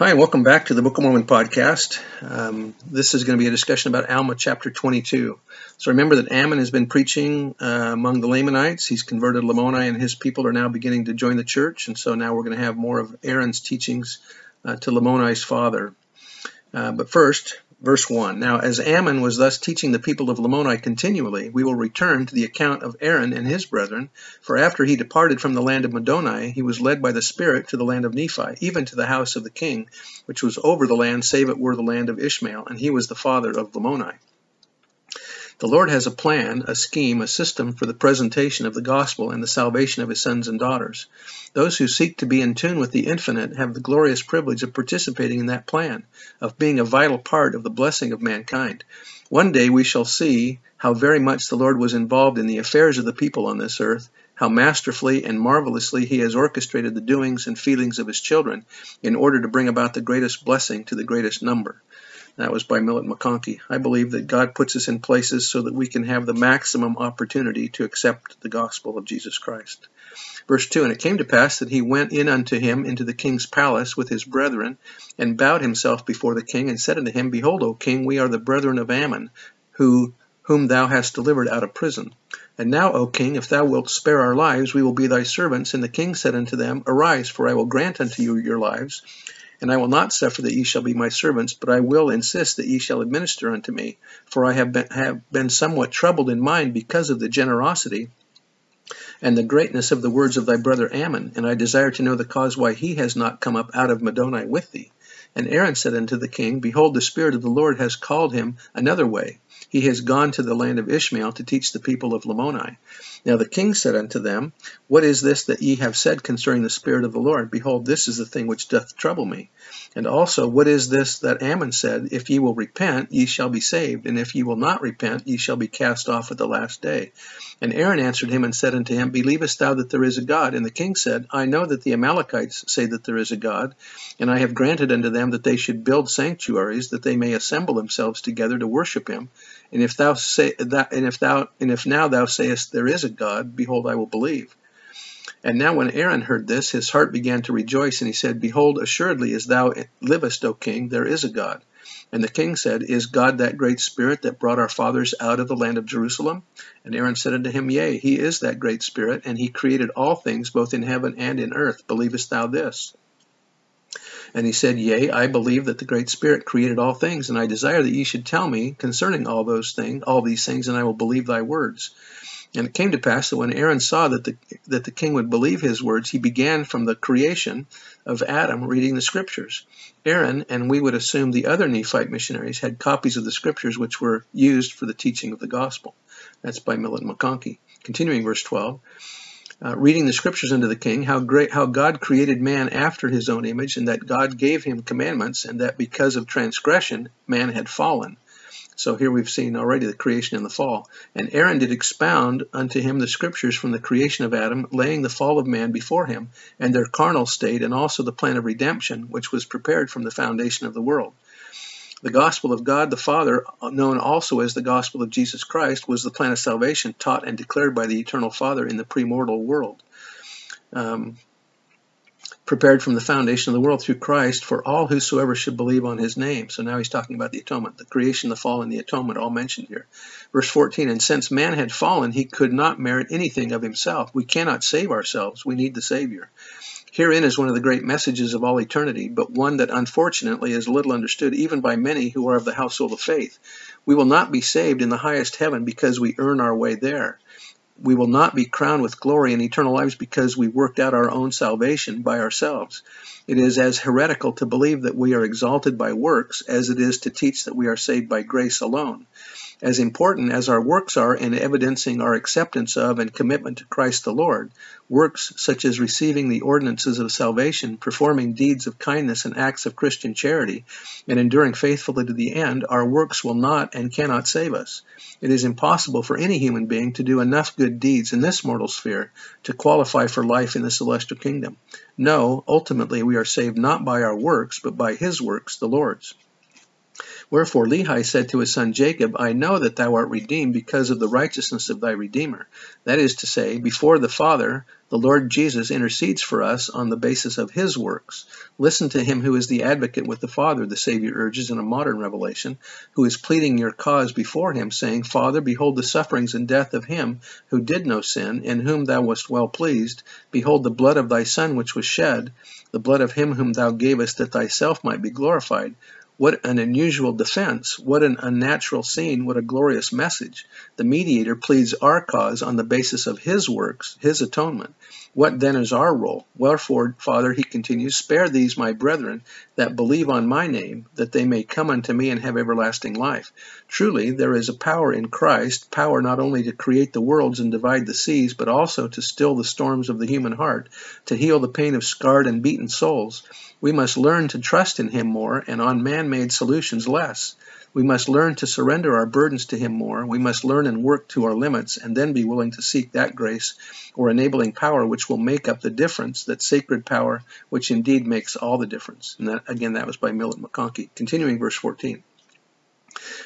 Hi, and welcome back to the Book of Mormon podcast. Um, this is going to be a discussion about Alma chapter 22. So remember that Ammon has been preaching uh, among the Lamanites. He's converted Lamoni, and his people are now beginning to join the church. And so now we're going to have more of Aaron's teachings uh, to Lamoni's father. Uh, but first, Verse 1 Now, as Ammon was thus teaching the people of Lamoni continually, we will return to the account of Aaron and his brethren. For after he departed from the land of Middoni, he was led by the Spirit to the land of Nephi, even to the house of the king, which was over the land, save it were the land of Ishmael, and he was the father of Lamoni. The Lord has a plan, a scheme, a system for the presentation of the gospel and the salvation of his sons and daughters. Those who seek to be in tune with the infinite have the glorious privilege of participating in that plan, of being a vital part of the blessing of mankind. One day we shall see how very much the Lord was involved in the affairs of the people on this earth, how masterfully and marvelously he has orchestrated the doings and feelings of his children in order to bring about the greatest blessing to the greatest number. That was by Millet McConkie. I believe that God puts us in places so that we can have the maximum opportunity to accept the gospel of Jesus Christ. Verse 2 And it came to pass that he went in unto him into the king's palace with his brethren, and bowed himself before the king, and said unto him, Behold, O king, we are the brethren of Ammon, who whom thou hast delivered out of prison. And now, O king, if thou wilt spare our lives, we will be thy servants. And the king said unto them, Arise, for I will grant unto you your lives, and I will not suffer that ye shall be my servants, but I will insist that ye shall administer unto me. For I have been, have been somewhat troubled in mind because of the generosity and the greatness of the words of thy brother Ammon, and I desire to know the cause why he has not come up out of Middoni with thee. And Aaron said unto the king, Behold, the Spirit of the Lord has called him another way. He has gone to the land of Ishmael to teach the people of Lamoni. Now the king said unto them, What is this that ye have said concerning the Spirit of the Lord? Behold, this is the thing which doth trouble me. And also, what is this that Ammon said, If ye will repent, ye shall be saved, and if ye will not repent, ye shall be cast off at the last day. And Aaron answered him and said unto him, Believest thou that there is a God? And the king said, I know that the Amalekites say that there is a God, and I have granted unto them that they should build sanctuaries, that they may assemble themselves together to worship him. And if thou say that, and if thou, and if now thou sayest there is a God, behold, I will believe. And now when Aaron heard this, his heart began to rejoice, and he said, Behold, assuredly as thou livest, O king, there is a God. And the king said, Is God that great spirit that brought our fathers out of the land of Jerusalem? And Aaron said unto him, Yea, he is that great spirit, and he created all things both in heaven and in earth. Believest thou this? And he said, Yea, I believe that the Great Spirit created all things, and I desire that ye should tell me concerning all those things, all these things, and I will believe thy words. And it came to pass that when Aaron saw that the that the king would believe his words, he began from the creation of Adam reading the scriptures. Aaron, and we would assume the other Nephite missionaries, had copies of the scriptures which were used for the teaching of the gospel. That's by Millet McConkie. Continuing verse 12 uh, reading the scriptures unto the king, how great, how God created man after his own image, and that God gave him commandments, and that because of transgression man had fallen. So here we've seen already the creation and the fall. And Aaron did expound unto him the scriptures from the creation of Adam, laying the fall of man before him, and their carnal state, and also the plan of redemption, which was prepared from the foundation of the world. The gospel of God the Father, known also as the gospel of Jesus Christ, was the plan of salvation taught and declared by the eternal Father in the premortal world. Um, prepared from the foundation of the world through Christ for all whosoever should believe on his name. So now he's talking about the atonement, the creation, the fall, and the atonement all mentioned here. Verse 14, and since man had fallen, he could not merit anything of himself. We cannot save ourselves. We need the Savior. Herein is one of the great messages of all eternity, but one that unfortunately is little understood even by many who are of the household of faith. We will not be saved in the highest heaven because we earn our way there. We will not be crowned with glory in eternal lives because we worked out our own salvation by ourselves. It is as heretical to believe that we are exalted by works as it is to teach that we are saved by grace alone. As important as our works are in evidencing our acceptance of and commitment to Christ the Lord, works such as receiving the ordinances of salvation, performing deeds of kindness and acts of Christian charity, and enduring faithfully to the end, our works will not and cannot save us. It is impossible for any human being to do enough good deeds in this mortal sphere to qualify for life in the celestial kingdom. No, ultimately we are saved not by our works, but by his works, the Lord's. Wherefore Lehi said to his son Jacob, I know that thou art redeemed because of the righteousness of thy Redeemer. That is to say, before the Father, the Lord Jesus intercedes for us on the basis of his works. Listen to him who is the advocate with the Father, the Savior urges in a modern revelation, who is pleading your cause before him, saying, Father, behold the sufferings and death of him who did no sin, in whom thou wast well pleased. Behold the blood of thy Son which was shed, the blood of him whom thou gavest that thyself might be glorified. What an unusual defense, what an unnatural scene, what a glorious message. The mediator pleads our cause on the basis of his works, his atonement. What then is our role? Wherefore, Father, he continues, spare these my brethren that believe on my name, that they may come unto me and have everlasting life. Truly, there is a power in Christ, power not only to create the worlds and divide the seas, but also to still the storms of the human heart, to heal the pain of scarred and beaten souls. We must learn to trust in him more and on man made solutions less. We must learn to surrender our burdens to Him more. We must learn and work to our limits and then be willing to seek that grace or enabling power which will make up the difference, that sacred power which indeed makes all the difference. And that, again, that was by Millet McConkie. Continuing verse 14.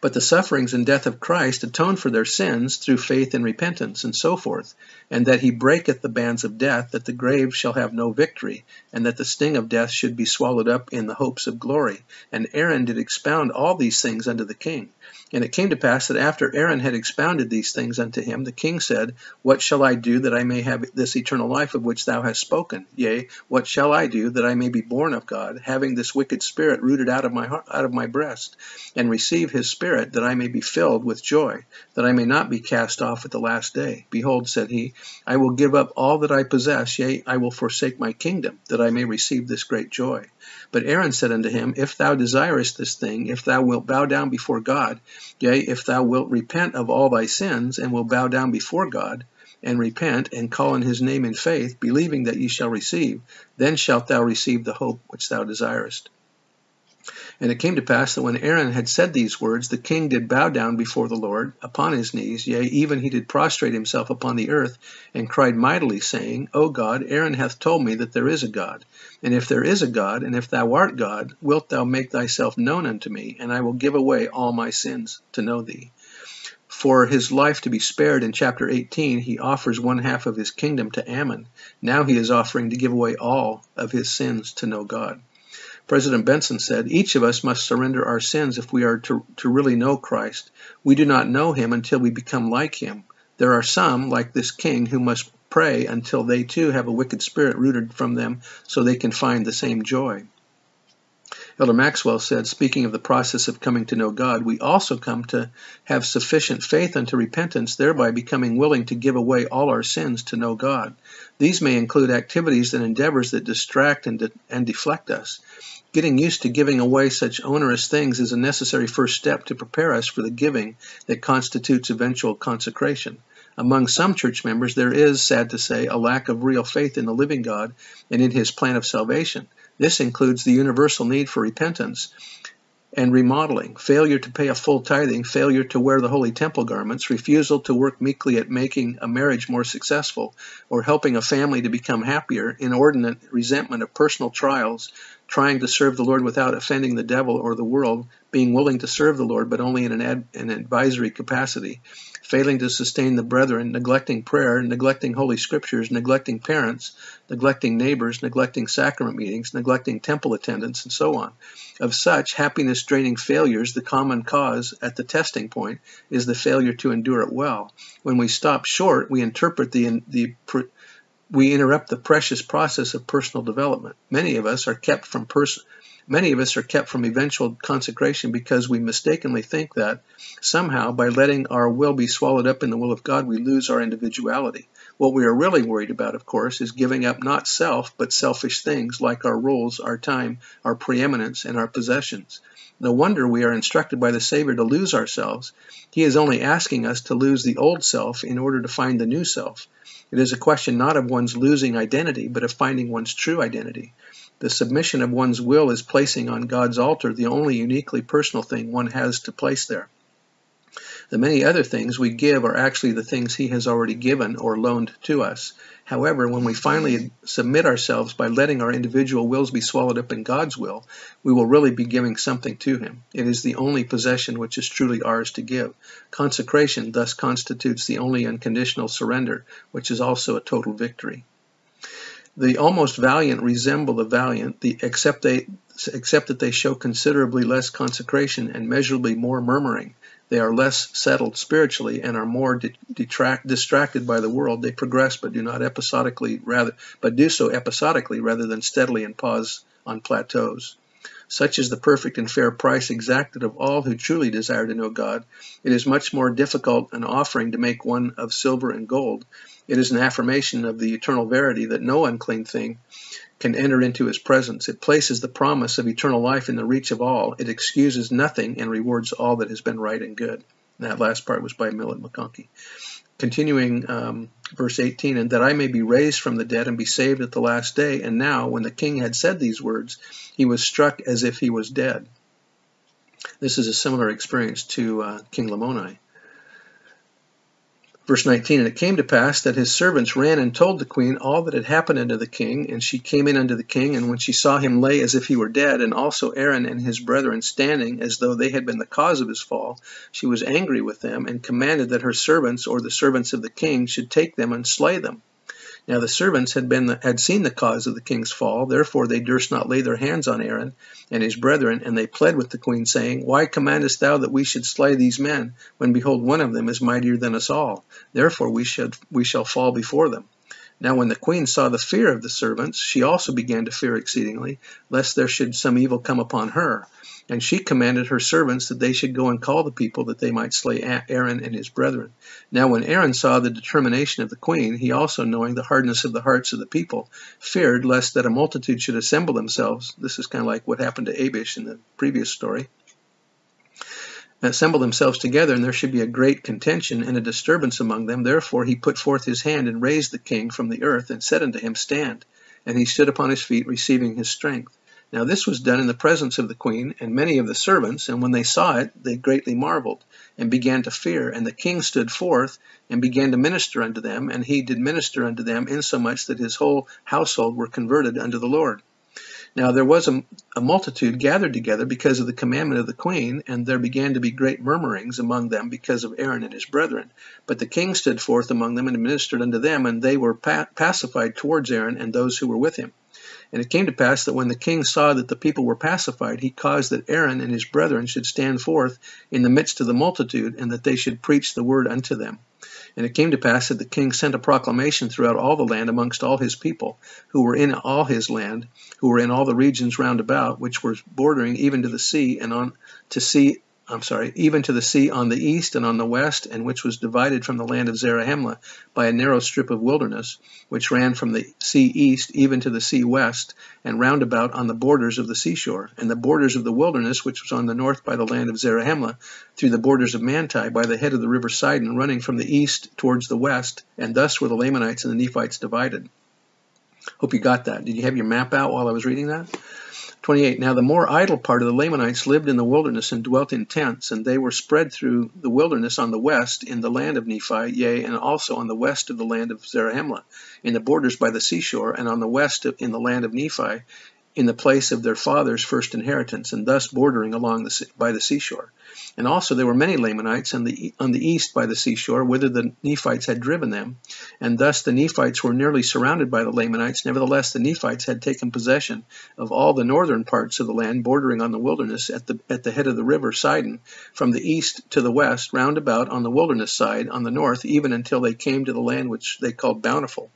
But the sufferings and death of Christ atone for their sins through faith and repentance, and so forth, and that he breaketh the bands of death, that the grave shall have no victory, and that the sting of death should be swallowed up in the hopes of glory. And Aaron did expound all these things unto the king. And it came to pass that after Aaron had expounded these things unto him, the king said, What shall I do that I may have this eternal life of which thou hast spoken? Yea, what shall I do that I may be born of God, having this wicked spirit rooted out of my heart, out of my breast, and receive his spirit, that I may be filled with joy, that I may not be cast off at the last day? Behold, said he, I will give up all that I possess, yea, I will forsake my kingdom, that I may receive this great joy. But Aaron said unto him, If thou desirest this thing, if thou wilt bow down before God, yea, if thou wilt repent of all thy sins, and will bow down before God, and repent, and call on his name in faith, believing that ye shall receive, then shalt thou receive the hope which thou desirest. And it came to pass that when Aaron had said these words, the king did bow down before the Lord upon his knees, yea, even he did prostrate himself upon the earth, and cried mightily, saying, O God, Aaron hath told me that there is a God. And if there is a God, and if thou art God, wilt thou make thyself known unto me, and I will give away all my sins to know thee. For his life to be spared in chapter 18, he offers one half of his kingdom to Ammon. Now he is offering to give away all of his sins to know God. President Benson said, Each of us must surrender our sins if we are to, to really know Christ. We do not know him until we become like him. There are some, like this king, who must pray until they too have a wicked spirit rooted from them so they can find the same joy. Elder Maxwell said, speaking of the process of coming to know God, we also come to have sufficient faith unto repentance, thereby becoming willing to give away all our sins to know God. These may include activities and endeavors that distract and, de- and deflect us. Getting used to giving away such onerous things is a necessary first step to prepare us for the giving that constitutes eventual consecration. Among some church members, there is, sad to say, a lack of real faith in the living God and in his plan of salvation. This includes the universal need for repentance and remodeling, failure to pay a full tithing, failure to wear the holy temple garments, refusal to work meekly at making a marriage more successful or helping a family to become happier, inordinate resentment of personal trials, trying to serve the Lord without offending the devil or the world, being willing to serve the Lord but only in an, ad, an advisory capacity, failing to sustain the brethren, neglecting prayer, neglecting holy scriptures, neglecting parents, neglecting neighbors, neglecting sacrament meetings, neglecting temple attendance, and so on. Of such happiness draining failures, the common cause at the testing point is the failure to endure it well. When we stop short, we interpret the, the we interrupt the precious process of personal development. Many of us are kept from pers- Many of us are kept from eventual consecration because we mistakenly think that somehow by letting our will be swallowed up in the will of God, we lose our individuality. What we are really worried about, of course, is giving up not self, but selfish things like our roles, our time, our preeminence, and our possessions. No wonder we are instructed by the Savior to lose ourselves. He is only asking us to lose the old self in order to find the new self. It is a question not of one's losing identity, but of finding one's true identity. The submission of one's will is placing on God's altar the only uniquely personal thing one has to place there. The many other things we give are actually the things He has already given or loaned to us. However, when we finally submit ourselves by letting our individual wills be swallowed up in God's will, we will really be giving something to Him. It is the only possession which is truly ours to give. Consecration thus constitutes the only unconditional surrender, which is also a total victory. The almost valiant resemble the valiant, the, except, they, except that they show considerably less consecration and measurably more murmuring. They are less settled spiritually and are more detract, distracted by the world. They progress but do not episodically rather but do so episodically rather than steadily and pause on plateaus. Such is the perfect and fair price exacted of all who truly desire to know God. It is much more difficult an offering to make one of silver and gold. It is an affirmation of the eternal verity that no unclean thing can enter into his presence. It places the promise of eternal life in the reach of all. It excuses nothing and rewards all that has been right and good. And that last part was by Millet McConkie. Continuing um, verse 18, and that I may be raised from the dead and be saved at the last day. And now, when the king had said these words, he was struck as if he was dead. This is a similar experience to uh, King Lamoni. Verse 19, And it came to pass that his servants ran and told the queen all that had happened unto the king. And she came in unto the king, and when she saw him lay as if he were dead, and also Aaron and his brethren standing as though they had been the cause of his fall, she was angry with them, and commanded that her servants, or the servants of the king, should take them and slay them. Now the servants had been the, had seen the cause of the king's fall, therefore they durst not lay their hands on Aaron and his brethren, and they pled with the queen, saying, Why commandest thou that we should slay these men, when behold one of them is mightier than us all? Therefore we we shall fall before them. Now when the queen saw the fear of the servants, she also began to fear exceedingly, lest there should some evil come upon her. And she commanded her servants that they should go and call the people that they might slay Aaron and his brethren. Now when Aaron saw the determination of the queen, he also knowing the hardness of the hearts of the people, feared lest that a multitude should assemble themselves. This is kind of like what happened to Abish in the previous story. Assemble themselves together, and there should be a great contention and a disturbance among them. Therefore he put forth his hand and raised the king from the earth, and said unto him, Stand. And he stood upon his feet, receiving his strength. Now this was done in the presence of the queen and many of the servants, and when they saw it, they greatly marveled, and began to fear. And the king stood forth, and began to minister unto them, and he did minister unto them, insomuch that his whole household were converted unto the Lord. Now there was a, a, multitude gathered together because of the commandment of the queen, and there began to be great murmurings among them because of Aaron and his brethren. But the king stood forth among them and ministered unto them, and they were pa pacified towards Aaron and those who were with him. And it came to pass that when the king saw that the people were pacified, he caused that Aaron and his brethren should stand forth in the midst of the multitude, and that they should preach the word unto them. And it came to pass that the king sent a proclamation throughout all the land amongst all his people, who were in all his land, who were in all the regions round about, which were bordering even to the sea, and on to see I'm sorry, even to the sea on the east and on the west, and which was divided from the land of Zarahemla by a narrow strip of wilderness, which ran from the sea east even to the sea west, and round about on the borders of the seashore, and the borders of the wilderness, which was on the north by the land of Zarahemla, through the borders of Manti, by the head of the river Sidon, running from the east towards the west, and thus were the Lamanites and the Nephites divided. Hope you got that. Did you have your map out while I was reading that? 28. Now the more idle part of the Lamanites lived in the wilderness and dwelt in tents, and they were spread through the wilderness on the west in the land of Nephi, yea, and also on the west of the land of Zarahemla, in the borders by the seashore, and on the west in the land of Nephi, in the place of their fathers' first inheritance, and thus bordering along the, by the seashore. And also there were many Lamanites on the, on the east by the seashore, whither the Nephites had driven them. And thus the Nephites were nearly surrounded by the Lamanites. Nevertheless, the Nephites had taken possession of all the northern parts of the land bordering on the wilderness at the, at the head of the river Sidon, from the east to the west, round about on the wilderness side, on the north, even until they came to the land which they called Bountiful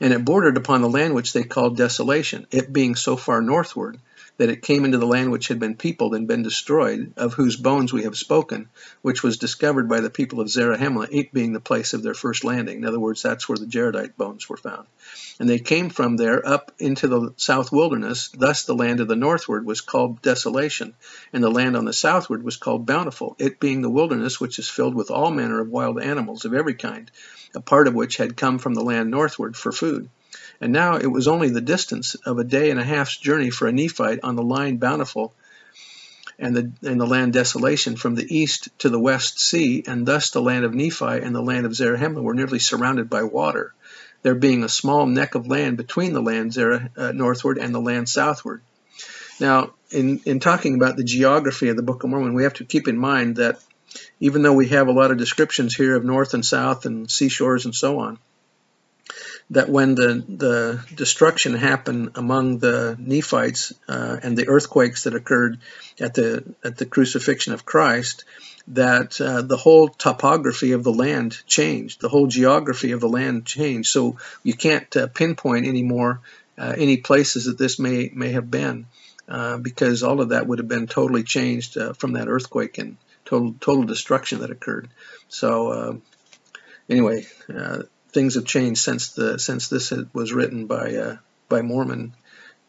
and it bordered upon the land which they called Desolation, it being so far northward that it came into the land which had been peopled and been destroyed, of whose bones we have spoken, which was discovered by the people of Zarahemla, it being the place of their first landing. In other words, that's where the Jaredite bones were found. And they came from there up into the south wilderness. Thus the land of the northward was called desolation, and the land on the southward was called bountiful, it being the wilderness which is filled with all manner of wild animals of every kind, a part of which had come from the land northward for food. And now it was only the distance of a day and a half's journey for a Nephite on the line Bountiful and the, and the land Desolation from the east to the west sea, and thus the land of Nephi and the land of Zarahemla were nearly surrounded by water, there being a small neck of land between the land Zarah, uh, northward and the land southward. Now, in, in talking about the geography of the Book of Mormon, we have to keep in mind that even though we have a lot of descriptions here of north and south and seashores and so on, that when the, the destruction happened among the Nephites uh, and the earthquakes that occurred at the at the crucifixion of Christ, that uh, the whole topography of the land changed, the whole geography of the land changed. So you can't uh, pinpoint anymore uh, any places that this may may have been, uh, because all of that would have been totally changed uh, from that earthquake and total total destruction that occurred. So anyway things have changed since the since this was written by uh, by Mormon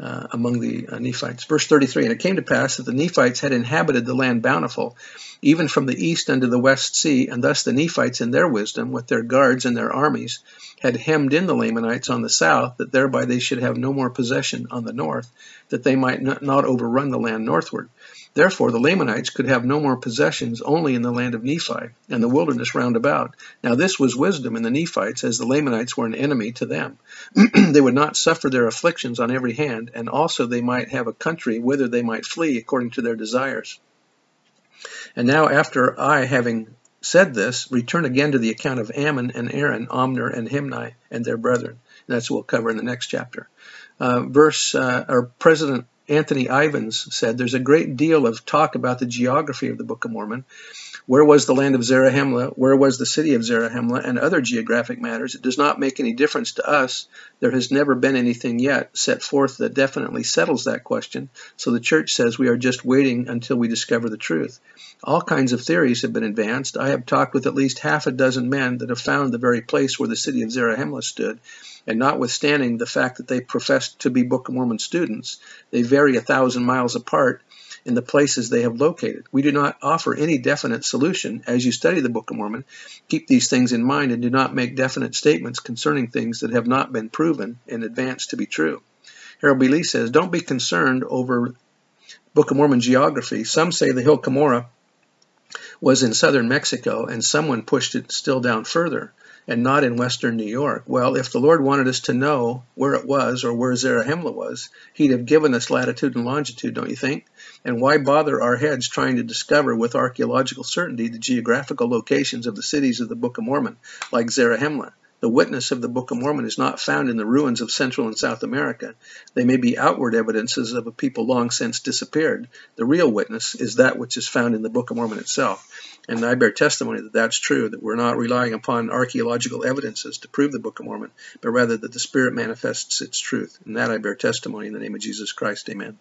uh, among the uh, Nephites. Verse 33, and it came to pass that the Nephites had inhabited the land bountiful, even from the east unto the west sea, and thus the Nephites in their wisdom, with their guards and their armies, had hemmed in the Lamanites on the south, that thereby they should have no more possession on the north, that they might not, not overrun the land northward. Therefore the Lamanites could have no more possessions only in the land of Nephi and the wilderness round about. Now this was wisdom in the Nephites, as the Lamanites were an enemy to them. they would not suffer their afflictions on every hand, and also they might have a country whither they might flee according to their desires. And now after I, having said this, return again to the account of Ammon and Aaron, Omner and Himni, and their brethren. And that's what we'll cover in the next chapter. Uh, verse, uh, or President Anthony Ivins said, There's a great deal of talk about the geography of the Book of Mormon. Where was the land of Zarahemla? Where was the city of Zarahemla? And other geographic matters. It does not make any difference to us. There has never been anything yet set forth that definitely settles that question. So the church says we are just waiting until we discover the truth. All kinds of theories have been advanced. I have talked with at least half a dozen men that have found the very place where the city of Zarahemla stood, and notwithstanding the fact that they profess to be Book of Mormon students, they vary a thousand miles apart in the places they have located. We do not offer any definite solution. As you study the Book of Mormon, keep these things in mind and do not make definite statements concerning things that have not been proven in advance to be true. Harold B. Lee says, Don't be concerned over Book of Mormon geography. Some say the hill Cumorah was in southern Mexico, and someone pushed it still down further and not in western New York. Well, if the Lord wanted us to know where it was or where Zarahemla was, He'd have given us latitude and longitude, don't you think? And why bother our heads trying to discover with archaeological certainty the geographical locations of the cities of the Book of Mormon, like Zarahemla? The witness of the Book of Mormon is not found in the ruins of Central and South America. They may be outward evidences of a people long since disappeared. The real witness is that which is found in the Book of Mormon itself. And I bear testimony that that's true, that we're not relying upon archaeological evidences to prove the Book of Mormon, but rather that the Spirit manifests its truth. And that I bear testimony in the name of Jesus Christ. Amen.